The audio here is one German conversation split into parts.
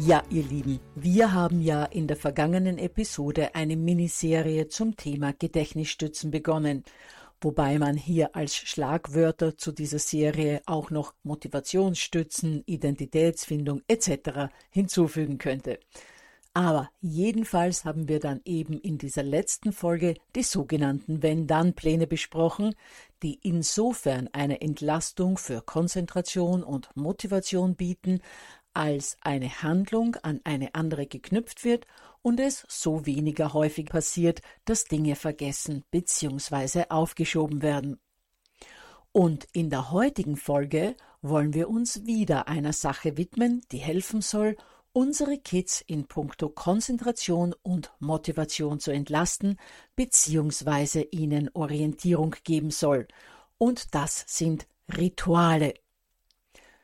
Ja, ihr Lieben, wir haben ja in der vergangenen Episode eine Miniserie zum Thema Gedächtnisstützen begonnen, wobei man hier als Schlagwörter zu dieser Serie auch noch Motivationsstützen, Identitätsfindung etc. hinzufügen könnte. Aber jedenfalls haben wir dann eben in dieser letzten Folge die sogenannten Wenn-Dann-Pläne besprochen, die insofern eine Entlastung für Konzentration und Motivation bieten, als eine Handlung an eine andere geknüpft wird und es so weniger häufig passiert, dass Dinge vergessen bzw. aufgeschoben werden. Und in der heutigen Folge wollen wir uns wieder einer Sache widmen, die helfen soll, unsere Kids in puncto Konzentration und Motivation zu entlasten bzw. ihnen Orientierung geben soll. Und das sind Rituale.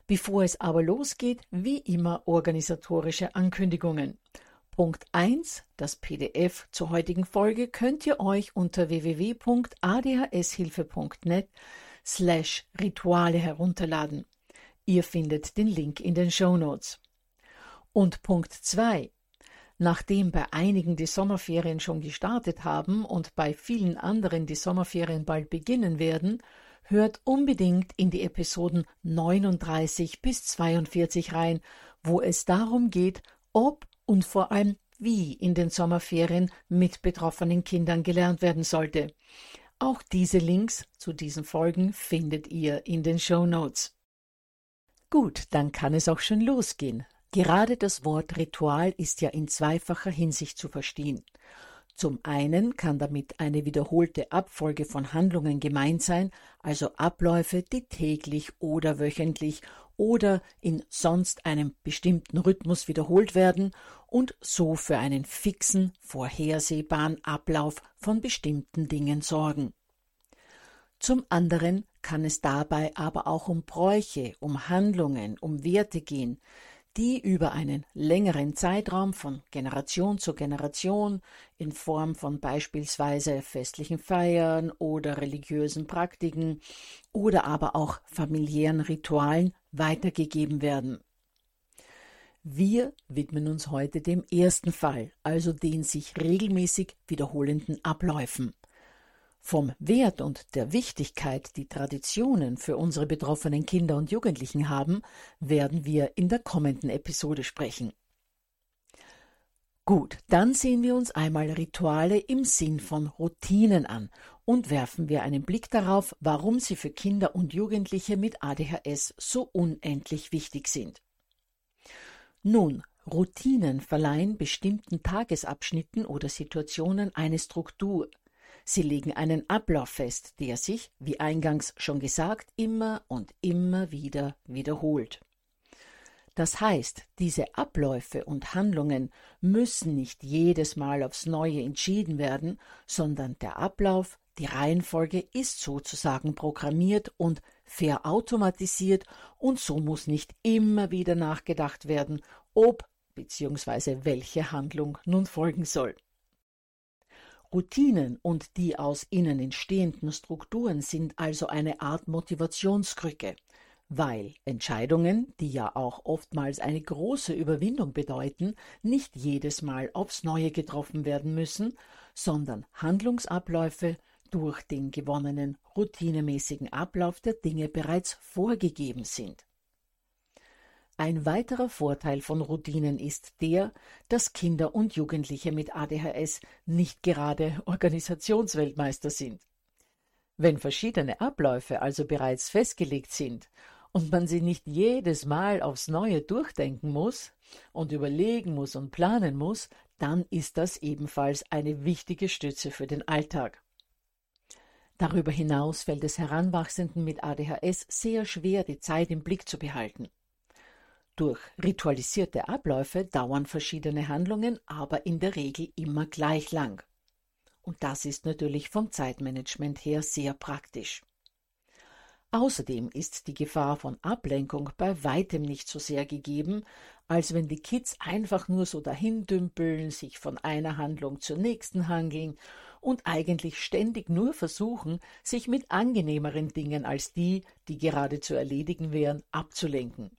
Bevor es aber losgeht, wie immer organisatorische Ankündigungen. Punkt 1, das PDF zur heutigen Folge könnt ihr euch unter www.adhshilfe.net slash Rituale herunterladen. Ihr findet den Link in den Show Notes. Und Punkt 2. Nachdem bei einigen die Sommerferien schon gestartet haben und bei vielen anderen die Sommerferien bald beginnen werden, hört unbedingt in die Episoden 39 bis 42 rein, wo es darum geht, ob und vor allem wie in den Sommerferien mit betroffenen Kindern gelernt werden sollte. Auch diese Links zu diesen Folgen findet ihr in den Show Notes. Gut, dann kann es auch schon losgehen. Gerade das Wort Ritual ist ja in zweifacher Hinsicht zu verstehen. Zum einen kann damit eine wiederholte Abfolge von Handlungen gemeint sein, also Abläufe, die täglich oder wöchentlich oder in sonst einem bestimmten Rhythmus wiederholt werden und so für einen fixen, vorhersehbaren Ablauf von bestimmten Dingen sorgen. Zum anderen kann es dabei aber auch um Bräuche, um Handlungen, um Werte gehen, die über einen längeren Zeitraum von Generation zu Generation in Form von beispielsweise festlichen Feiern oder religiösen Praktiken oder aber auch familiären Ritualen weitergegeben werden. Wir widmen uns heute dem ersten Fall, also den sich regelmäßig wiederholenden Abläufen. Vom Wert und der Wichtigkeit, die Traditionen für unsere betroffenen Kinder und Jugendlichen haben, werden wir in der kommenden Episode sprechen. Gut, dann sehen wir uns einmal Rituale im Sinn von Routinen an und werfen wir einen Blick darauf, warum sie für Kinder und Jugendliche mit ADHS so unendlich wichtig sind. Nun, Routinen verleihen bestimmten Tagesabschnitten oder Situationen eine Struktur. Sie legen einen Ablauf fest, der sich, wie eingangs schon gesagt, immer und immer wieder wiederholt. Das heißt, diese Abläufe und Handlungen müssen nicht jedes Mal aufs Neue entschieden werden, sondern der Ablauf, die Reihenfolge ist sozusagen programmiert und verautomatisiert und so muss nicht immer wieder nachgedacht werden, ob bzw. welche Handlung nun folgen soll. Routinen und die aus ihnen entstehenden Strukturen sind also eine Art Motivationskrücke, weil Entscheidungen, die ja auch oftmals eine große Überwindung bedeuten, nicht jedes Mal aufs Neue getroffen werden müssen, sondern Handlungsabläufe durch den gewonnenen routinemäßigen Ablauf der Dinge bereits vorgegeben sind. Ein weiterer Vorteil von Routinen ist der, dass Kinder und Jugendliche mit ADHS nicht gerade Organisationsweltmeister sind. Wenn verschiedene Abläufe also bereits festgelegt sind und man sie nicht jedes Mal aufs Neue durchdenken muss und überlegen muss und planen muss, dann ist das ebenfalls eine wichtige Stütze für den Alltag. Darüber hinaus fällt es Heranwachsenden mit ADHS sehr schwer, die Zeit im Blick zu behalten. Durch ritualisierte Abläufe dauern verschiedene Handlungen aber in der Regel immer gleich lang. Und das ist natürlich vom Zeitmanagement her sehr praktisch. Außerdem ist die Gefahr von Ablenkung bei weitem nicht so sehr gegeben, als wenn die Kids einfach nur so dahin dümpeln, sich von einer Handlung zur nächsten hangeln und eigentlich ständig nur versuchen, sich mit angenehmeren Dingen als die, die gerade zu erledigen wären, abzulenken.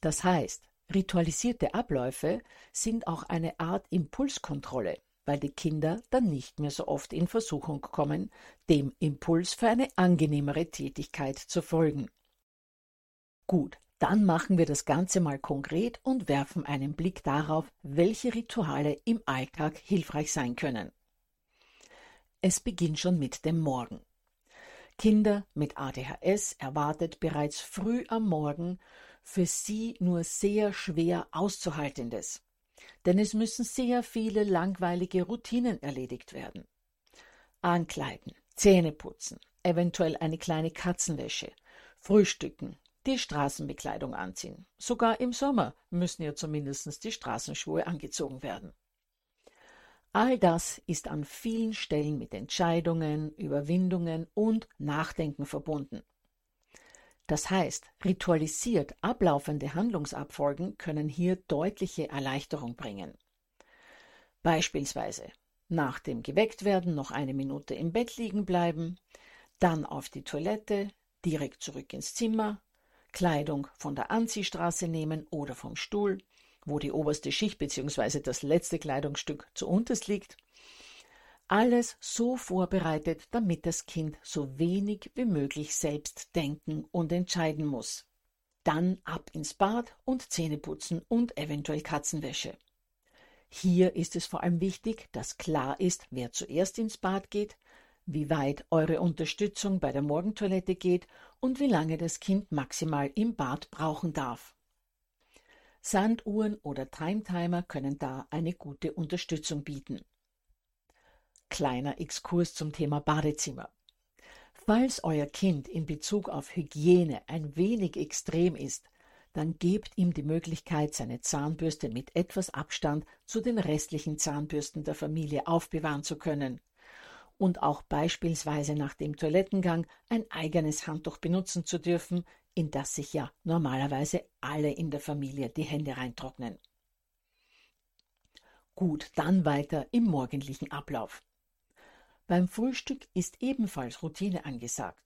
Das heißt, ritualisierte Abläufe sind auch eine Art Impulskontrolle, weil die Kinder dann nicht mehr so oft in Versuchung kommen, dem Impuls für eine angenehmere Tätigkeit zu folgen. Gut, dann machen wir das Ganze mal konkret und werfen einen Blick darauf, welche Rituale im Alltag hilfreich sein können. Es beginnt schon mit dem Morgen. Kinder mit ADHS erwartet bereits früh am Morgen für sie nur sehr schwer auszuhaltendes. Denn es müssen sehr viele langweilige Routinen erledigt werden. Ankleiden, Zähne putzen, eventuell eine kleine Katzenwäsche, frühstücken, die Straßenbekleidung anziehen. Sogar im Sommer müssen ja zumindest die Straßenschuhe angezogen werden. All das ist an vielen Stellen mit Entscheidungen, Überwindungen und Nachdenken verbunden. Das heißt, ritualisiert ablaufende Handlungsabfolgen können hier deutliche Erleichterung bringen. Beispielsweise nach dem Gewecktwerden noch eine Minute im Bett liegen bleiben, dann auf die Toilette, direkt zurück ins Zimmer, Kleidung von der Anziehstraße nehmen oder vom Stuhl, wo die oberste Schicht bzw. das letzte Kleidungsstück zu unterst liegt, alles so vorbereitet, damit das Kind so wenig wie möglich selbst denken und entscheiden muss. Dann ab ins Bad und Zähne putzen und eventuell Katzenwäsche. Hier ist es vor allem wichtig, dass klar ist, wer zuerst ins Bad geht, wie weit eure Unterstützung bei der Morgentoilette geht und wie lange das Kind maximal im Bad brauchen darf. Sanduhren oder Timetimer können da eine gute Unterstützung bieten. Kleiner Exkurs zum Thema Badezimmer. Falls euer Kind in Bezug auf Hygiene ein wenig extrem ist, dann gebt ihm die Möglichkeit, seine Zahnbürste mit etwas Abstand zu den restlichen Zahnbürsten der Familie aufbewahren zu können und auch beispielsweise nach dem Toilettengang ein eigenes Handtuch benutzen zu dürfen, in das sich ja normalerweise alle in der Familie die Hände reintrocknen. Gut, dann weiter im morgendlichen Ablauf. Beim Frühstück ist ebenfalls Routine angesagt.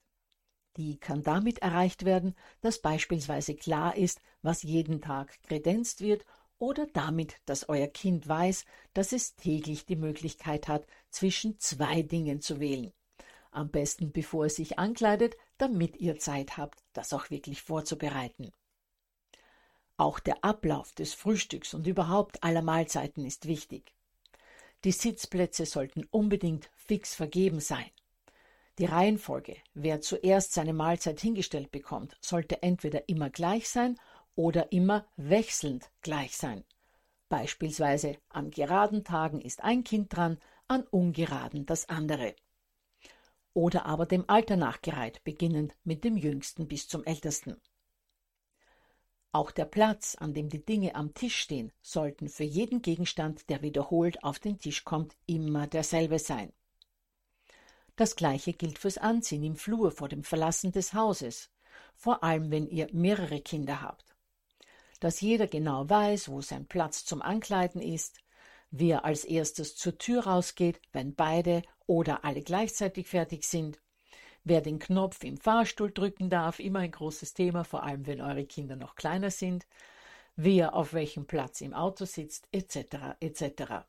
Die kann damit erreicht werden, dass beispielsweise klar ist, was jeden Tag kredenzt wird oder damit, dass euer Kind weiß, dass es täglich die Möglichkeit hat, zwischen zwei Dingen zu wählen. Am besten bevor es sich ankleidet, damit ihr Zeit habt, das auch wirklich vorzubereiten. Auch der Ablauf des Frühstücks und überhaupt aller Mahlzeiten ist wichtig. Die Sitzplätze sollten unbedingt fix vergeben sein. Die Reihenfolge, wer zuerst seine Mahlzeit hingestellt bekommt, sollte entweder immer gleich sein oder immer wechselnd gleich sein. Beispielsweise an geraden Tagen ist ein Kind dran, an ungeraden das andere. Oder aber dem Alter nachgereiht, beginnend mit dem Jüngsten bis zum Ältesten. Auch der Platz, an dem die Dinge am Tisch stehen, sollten für jeden Gegenstand, der wiederholt auf den Tisch kommt, immer derselbe sein. Das gleiche gilt fürs Anziehen im Flur vor dem Verlassen des Hauses, vor allem wenn ihr mehrere Kinder habt. Dass jeder genau weiß, wo sein Platz zum Ankleiden ist, wer als erstes zur Tür rausgeht, wenn beide oder alle gleichzeitig fertig sind Wer den Knopf im Fahrstuhl drücken darf, immer ein großes Thema, vor allem wenn eure Kinder noch kleiner sind. Wer auf welchem Platz im Auto sitzt, etc. etc.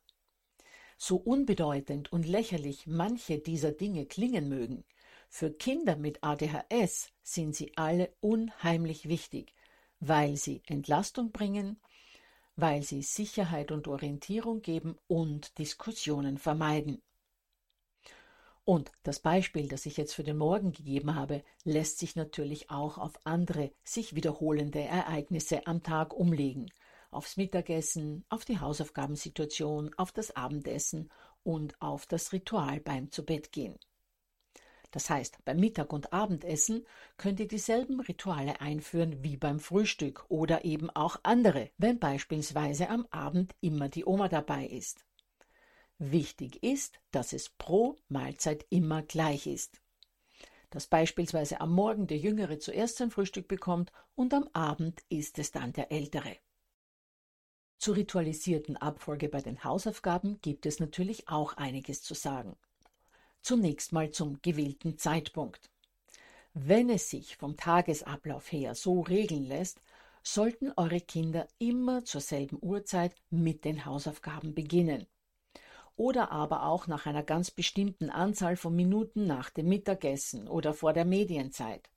So unbedeutend und lächerlich manche dieser Dinge klingen mögen, für Kinder mit ADHS sind sie alle unheimlich wichtig, weil sie Entlastung bringen, weil sie Sicherheit und Orientierung geben und Diskussionen vermeiden. Und das Beispiel, das ich jetzt für den Morgen gegeben habe, lässt sich natürlich auch auf andere sich wiederholende Ereignisse am Tag umlegen. Aufs Mittagessen, auf die Hausaufgabensituation, auf das Abendessen und auf das Ritual beim Zubettgehen. Das heißt, beim Mittag- und Abendessen könnt ihr dieselben Rituale einführen wie beim Frühstück oder eben auch andere, wenn beispielsweise am Abend immer die Oma dabei ist. Wichtig ist, dass es pro Mahlzeit immer gleich ist. Dass beispielsweise am Morgen der Jüngere zuerst sein Frühstück bekommt und am Abend ist es dann der Ältere. Zur ritualisierten Abfolge bei den Hausaufgaben gibt es natürlich auch einiges zu sagen. Zunächst mal zum gewählten Zeitpunkt. Wenn es sich vom Tagesablauf her so regeln lässt, sollten eure Kinder immer zur selben Uhrzeit mit den Hausaufgaben beginnen oder aber auch nach einer ganz bestimmten Anzahl von Minuten nach dem Mittagessen oder vor der Medienzeit.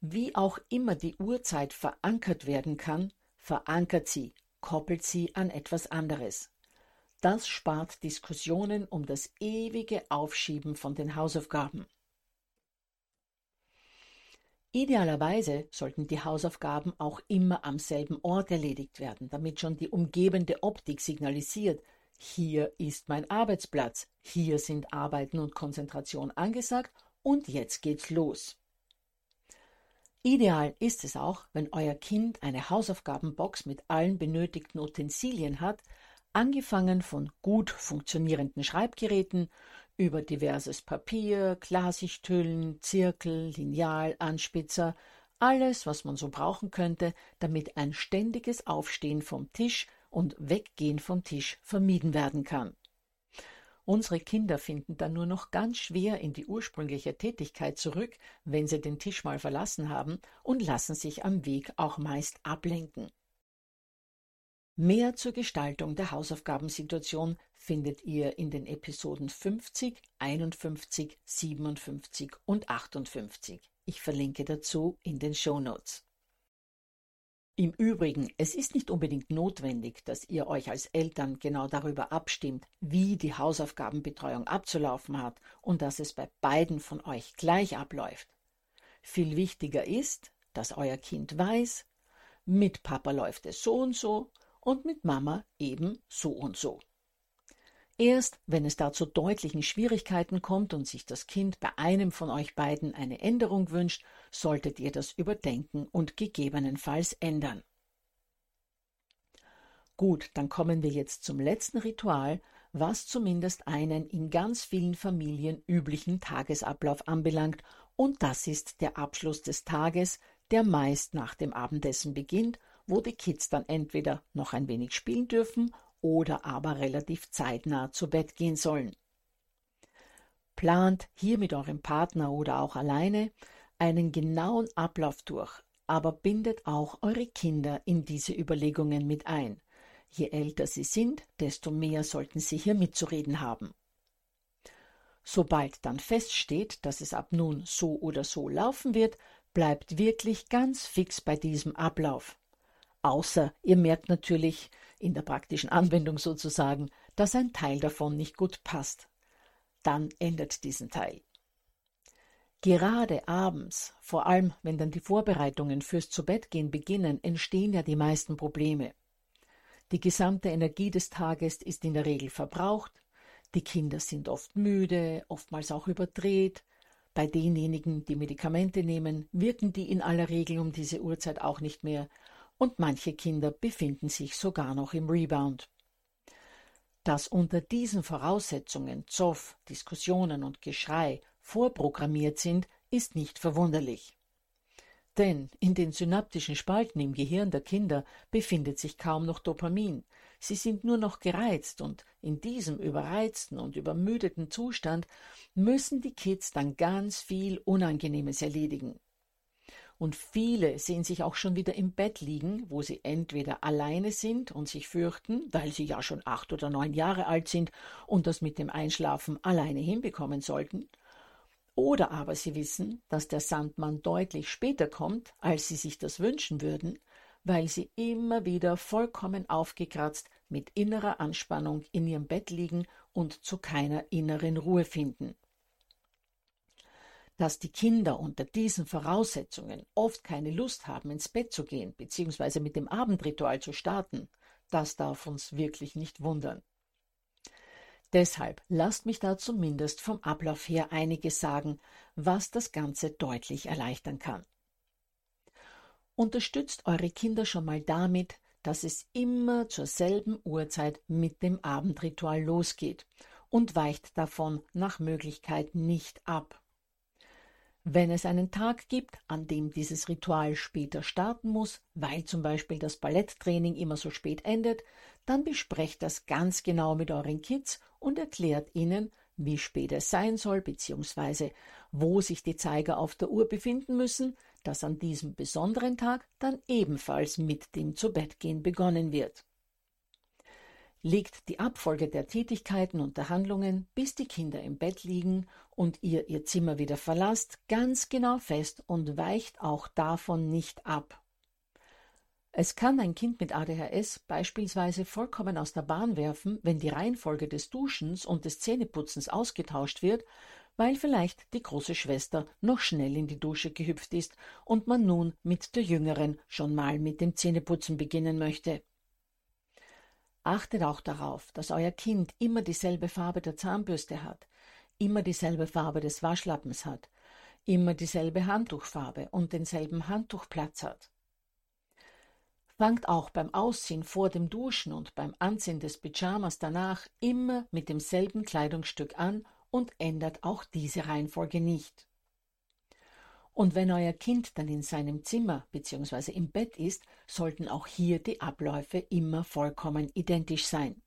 Wie auch immer die Uhrzeit verankert werden kann, verankert sie, koppelt sie an etwas anderes. Das spart Diskussionen um das ewige Aufschieben von den Hausaufgaben. Idealerweise sollten die Hausaufgaben auch immer am selben Ort erledigt werden, damit schon die umgebende Optik signalisiert, hier ist mein Arbeitsplatz, hier sind Arbeiten und Konzentration angesagt und jetzt geht's los. Ideal ist es auch, wenn euer Kind eine Hausaufgabenbox mit allen benötigten Utensilien hat, angefangen von gut funktionierenden Schreibgeräten über diverses Papier, Klarsichthüllen, Zirkel, Lineal, Anspitzer, alles, was man so brauchen könnte, damit ein ständiges Aufstehen vom Tisch und Weggehen vom Tisch vermieden werden kann. Unsere Kinder finden dann nur noch ganz schwer in die ursprüngliche Tätigkeit zurück, wenn sie den Tisch mal verlassen haben und lassen sich am Weg auch meist ablenken. Mehr zur Gestaltung der Hausaufgabensituation findet ihr in den Episoden 50, 51, 57 und 58. Ich verlinke dazu in den Show Notes. Im Übrigen, es ist nicht unbedingt notwendig, dass ihr euch als Eltern genau darüber abstimmt, wie die Hausaufgabenbetreuung abzulaufen hat und dass es bei beiden von euch gleich abläuft. Viel wichtiger ist, dass euer Kind weiß, mit Papa läuft es so und so und mit Mama eben so und so. Erst wenn es da zu deutlichen Schwierigkeiten kommt und sich das Kind bei einem von euch beiden eine Änderung wünscht, solltet ihr das überdenken und gegebenenfalls ändern. Gut, dann kommen wir jetzt zum letzten Ritual, was zumindest einen in ganz vielen Familien üblichen Tagesablauf anbelangt, und das ist der Abschluss des Tages, der meist nach dem Abendessen beginnt, wo die Kids dann entweder noch ein wenig spielen dürfen oder aber relativ zeitnah zu Bett gehen sollen. Plant hier mit eurem Partner oder auch alleine einen genauen Ablauf durch, aber bindet auch eure Kinder in diese Überlegungen mit ein. Je älter sie sind, desto mehr sollten sie hier mitzureden haben. Sobald dann feststeht, dass es ab nun so oder so laufen wird, bleibt wirklich ganz fix bei diesem Ablauf. Außer ihr merkt natürlich, in der praktischen Anwendung sozusagen, dass ein Teil davon nicht gut passt. Dann ändert diesen Teil. Gerade abends, vor allem wenn dann die Vorbereitungen fürs Zubettgehen beginnen, entstehen ja die meisten Probleme. Die gesamte Energie des Tages ist in der Regel verbraucht, die Kinder sind oft müde, oftmals auch überdreht, bei denjenigen, die Medikamente nehmen, wirken die in aller Regel um diese Uhrzeit auch nicht mehr, und manche Kinder befinden sich sogar noch im Rebound. Dass unter diesen Voraussetzungen Zoff, Diskussionen und Geschrei vorprogrammiert sind, ist nicht verwunderlich. Denn in den synaptischen Spalten im Gehirn der Kinder befindet sich kaum noch Dopamin. Sie sind nur noch gereizt und in diesem überreizten und übermüdeten Zustand müssen die Kids dann ganz viel Unangenehmes erledigen. Und viele sehen sich auch schon wieder im Bett liegen, wo sie entweder alleine sind und sich fürchten, weil sie ja schon acht oder neun Jahre alt sind und das mit dem Einschlafen alleine hinbekommen sollten, oder aber sie wissen, dass der Sandmann deutlich später kommt, als sie sich das wünschen würden, weil sie immer wieder vollkommen aufgekratzt mit innerer Anspannung in ihrem Bett liegen und zu keiner inneren Ruhe finden. Dass die Kinder unter diesen Voraussetzungen oft keine Lust haben, ins Bett zu gehen bzw. mit dem Abendritual zu starten, das darf uns wirklich nicht wundern. Deshalb lasst mich da zumindest vom Ablauf her einiges sagen, was das Ganze deutlich erleichtern kann. Unterstützt eure Kinder schon mal damit, dass es immer zur selben Uhrzeit mit dem Abendritual losgeht und weicht davon nach Möglichkeit nicht ab. Wenn es einen Tag gibt, an dem dieses Ritual später starten muss, weil zum Beispiel das Balletttraining immer so spät endet, dann besprecht das ganz genau mit euren Kids und erklärt ihnen, wie spät es sein soll, beziehungsweise wo sich die Zeiger auf der Uhr befinden müssen, dass an diesem besonderen Tag dann ebenfalls mit dem Zubettgehen begonnen wird legt die Abfolge der Tätigkeiten und der Handlungen, bis die Kinder im Bett liegen und ihr ihr Zimmer wieder verlasst, ganz genau fest und weicht auch davon nicht ab. Es kann ein Kind mit ADHS beispielsweise vollkommen aus der Bahn werfen, wenn die Reihenfolge des Duschens und des Zähneputzens ausgetauscht wird, weil vielleicht die große Schwester noch schnell in die Dusche gehüpft ist und man nun mit der Jüngeren schon mal mit dem Zähneputzen beginnen möchte. Achtet auch darauf, dass euer Kind immer dieselbe Farbe der Zahnbürste hat, immer dieselbe Farbe des Waschlappens hat, immer dieselbe Handtuchfarbe und denselben Handtuchplatz hat. Fangt auch beim Ausziehen vor dem Duschen und beim Anziehen des Pyjamas danach immer mit demselben Kleidungsstück an und ändert auch diese Reihenfolge nicht. Und wenn euer Kind dann in seinem Zimmer bzw. im Bett ist, sollten auch hier die Abläufe immer vollkommen identisch sein.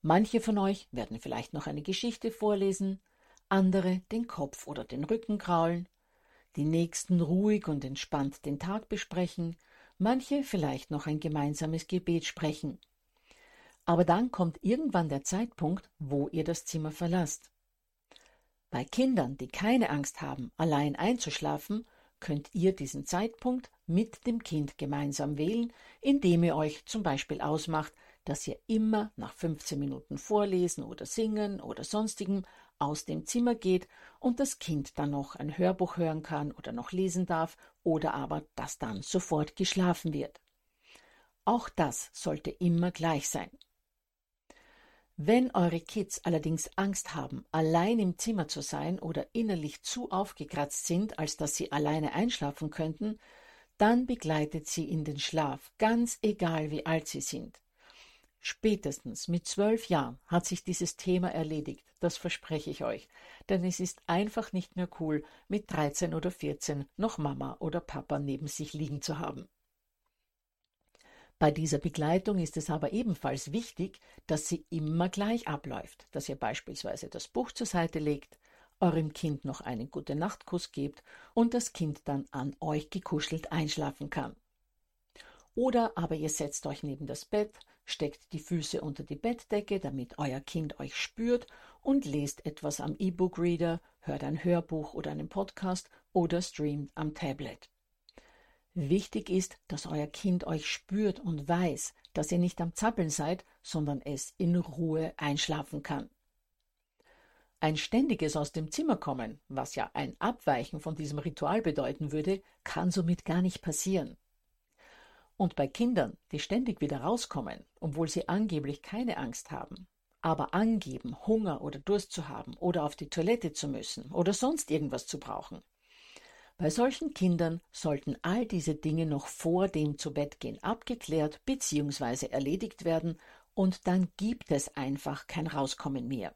Manche von euch werden vielleicht noch eine Geschichte vorlesen, andere den Kopf oder den Rücken kraulen, die nächsten ruhig und entspannt den Tag besprechen, manche vielleicht noch ein gemeinsames Gebet sprechen. Aber dann kommt irgendwann der Zeitpunkt, wo ihr das Zimmer verlasst. Bei Kindern, die keine Angst haben, allein einzuschlafen, könnt ihr diesen Zeitpunkt mit dem Kind gemeinsam wählen, indem ihr euch zum Beispiel ausmacht, dass ihr immer nach 15 Minuten Vorlesen oder Singen oder sonstigem aus dem Zimmer geht und das Kind dann noch ein Hörbuch hören kann oder noch lesen darf oder aber dass dann sofort geschlafen wird. Auch das sollte immer gleich sein. Wenn eure Kids allerdings Angst haben, allein im Zimmer zu sein oder innerlich zu aufgekratzt sind, als dass sie alleine einschlafen könnten, dann begleitet sie in den Schlaf, ganz egal wie alt sie sind. Spätestens mit zwölf Jahren hat sich dieses Thema erledigt, das verspreche ich euch, denn es ist einfach nicht mehr cool, mit 13 oder 14 noch Mama oder Papa neben sich liegen zu haben. Bei dieser Begleitung ist es aber ebenfalls wichtig, dass sie immer gleich abläuft, dass ihr beispielsweise das Buch zur Seite legt, eurem Kind noch einen gute Nachtkuss gebt und das Kind dann an euch gekuschelt einschlafen kann. Oder aber ihr setzt euch neben das Bett, steckt die Füße unter die Bettdecke, damit euer Kind euch spürt und lest etwas am E-Book-Reader, hört ein Hörbuch oder einen Podcast oder streamt am Tablet. Wichtig ist, dass euer Kind euch spürt und weiß, dass ihr nicht am Zappeln seid, sondern es in Ruhe einschlafen kann. Ein ständiges aus dem Zimmer kommen, was ja ein Abweichen von diesem Ritual bedeuten würde, kann somit gar nicht passieren. Und bei Kindern, die ständig wieder rauskommen, obwohl sie angeblich keine Angst haben, aber angeben, Hunger oder Durst zu haben oder auf die Toilette zu müssen oder sonst irgendwas zu brauchen. Bei solchen Kindern sollten all diese Dinge noch vor dem Zubettgehen abgeklärt bzw. erledigt werden und dann gibt es einfach kein Rauskommen mehr.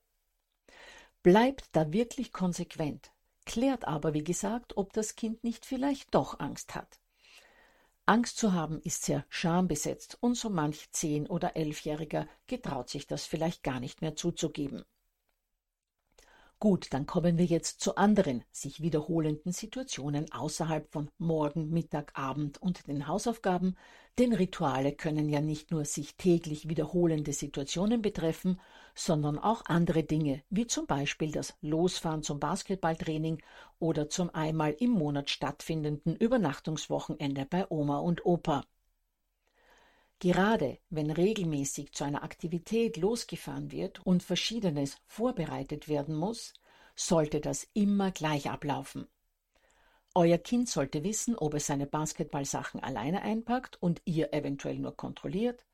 Bleibt da wirklich konsequent, klärt aber, wie gesagt, ob das Kind nicht vielleicht doch Angst hat. Angst zu haben ist sehr schambesetzt und so manch zehn- oder elfjähriger getraut sich das vielleicht gar nicht mehr zuzugeben. Gut, dann kommen wir jetzt zu anderen sich wiederholenden Situationen außerhalb von Morgen, Mittag, Abend und den Hausaufgaben, denn Rituale können ja nicht nur sich täglich wiederholende Situationen betreffen, sondern auch andere Dinge, wie zum Beispiel das Losfahren zum Basketballtraining oder zum einmal im Monat stattfindenden Übernachtungswochenende bei Oma und Opa. Gerade wenn regelmäßig zu einer Aktivität losgefahren wird und Verschiedenes vorbereitet werden muss, sollte das immer gleich ablaufen. Euer Kind sollte wissen, ob es seine Basketballsachen alleine einpackt und ihr eventuell nur kontrolliert,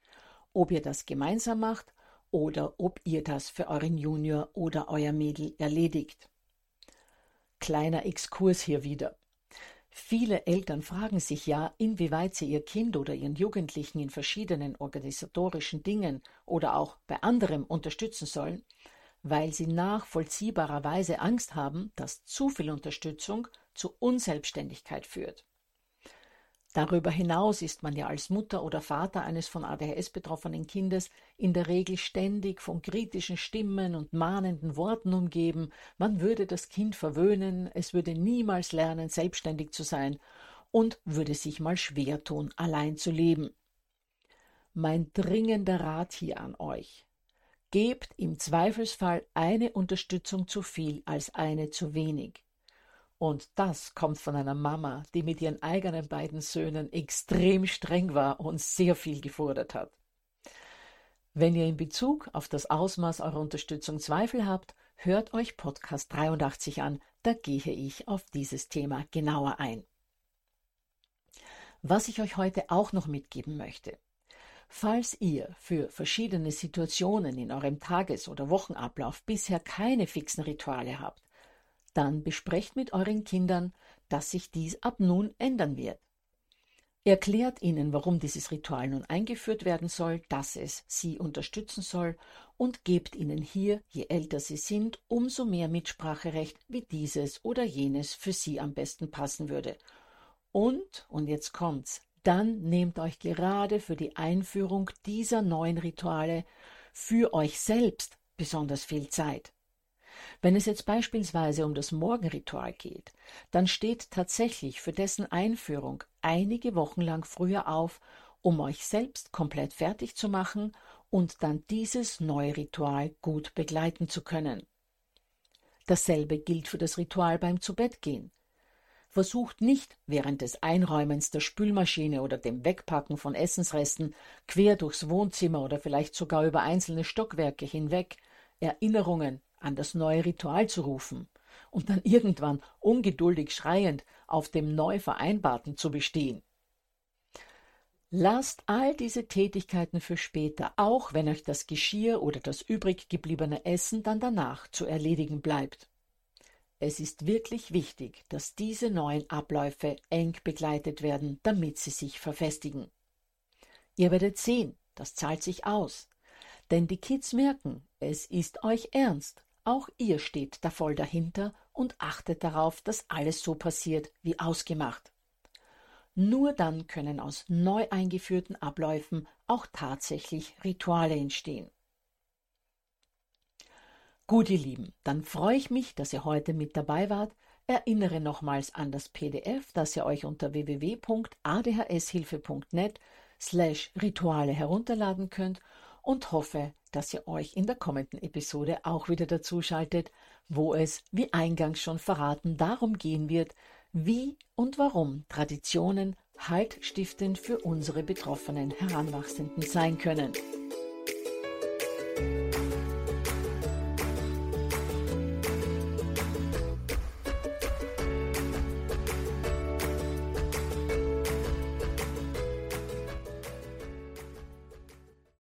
ob ihr das gemeinsam macht oder ob ihr das für euren Junior oder euer Mädel erledigt. Kleiner Exkurs hier wieder. Viele Eltern fragen sich ja, inwieweit sie ihr Kind oder ihren Jugendlichen in verschiedenen organisatorischen Dingen oder auch bei anderem unterstützen sollen, weil sie nachvollziehbarerweise Angst haben, dass zu viel Unterstützung zu Unselbstständigkeit führt. Darüber hinaus ist man ja als Mutter oder Vater eines von ADHS betroffenen Kindes in der Regel ständig von kritischen Stimmen und mahnenden Worten umgeben, man würde das Kind verwöhnen, es würde niemals lernen, selbstständig zu sein und würde sich mal schwer tun, allein zu leben. Mein dringender Rat hier an euch. Gebt im Zweifelsfall eine Unterstützung zu viel als eine zu wenig. Und das kommt von einer Mama, die mit ihren eigenen beiden Söhnen extrem streng war und sehr viel gefordert hat. Wenn ihr in Bezug auf das Ausmaß eurer Unterstützung Zweifel habt, hört euch Podcast 83 an, da gehe ich auf dieses Thema genauer ein. Was ich euch heute auch noch mitgeben möchte. Falls ihr für verschiedene Situationen in eurem Tages- oder Wochenablauf bisher keine fixen Rituale habt, dann besprecht mit euren Kindern, dass sich dies ab nun ändern wird. Erklärt ihnen, warum dieses Ritual nun eingeführt werden soll, dass es sie unterstützen soll und gebt ihnen hier, je älter sie sind, umso mehr Mitspracherecht, wie dieses oder jenes für sie am besten passen würde. Und, und jetzt kommt's, dann nehmt euch gerade für die Einführung dieser neuen Rituale für euch selbst besonders viel Zeit. Wenn es jetzt beispielsweise um das Morgenritual geht, dann steht tatsächlich für dessen Einführung einige Wochen lang früher auf, um euch selbst komplett fertig zu machen und dann dieses neue Ritual gut begleiten zu können. Dasselbe gilt für das Ritual beim Zubettgehen. Versucht nicht, während des Einräumens der Spülmaschine oder dem Wegpacken von Essensresten quer durchs Wohnzimmer oder vielleicht sogar über einzelne Stockwerke hinweg Erinnerungen an das neue Ritual zu rufen und dann irgendwann ungeduldig schreiend auf dem neu vereinbarten zu bestehen. Lasst all diese Tätigkeiten für später, auch wenn euch das Geschirr oder das übrig gebliebene Essen dann danach zu erledigen bleibt. Es ist wirklich wichtig, dass diese neuen Abläufe eng begleitet werden, damit sie sich verfestigen. Ihr werdet sehen, das zahlt sich aus. Denn die Kids merken, es ist euch ernst auch ihr steht da voll dahinter und achtet darauf, dass alles so passiert wie ausgemacht. Nur dann können aus neu eingeführten Abläufen auch tatsächlich Rituale entstehen. Gut, ihr Lieben, dann freue ich mich, dass ihr heute mit dabei wart. Erinnere nochmals an das PDF, das ihr euch unter www.adhshilfe.net slash Rituale herunterladen könnt und hoffe, dass ihr euch in der kommenden Episode auch wieder dazuschaltet, wo es, wie eingangs schon verraten, darum gehen wird, wie und warum Traditionen haltstiftend für unsere betroffenen Heranwachsenden sein können.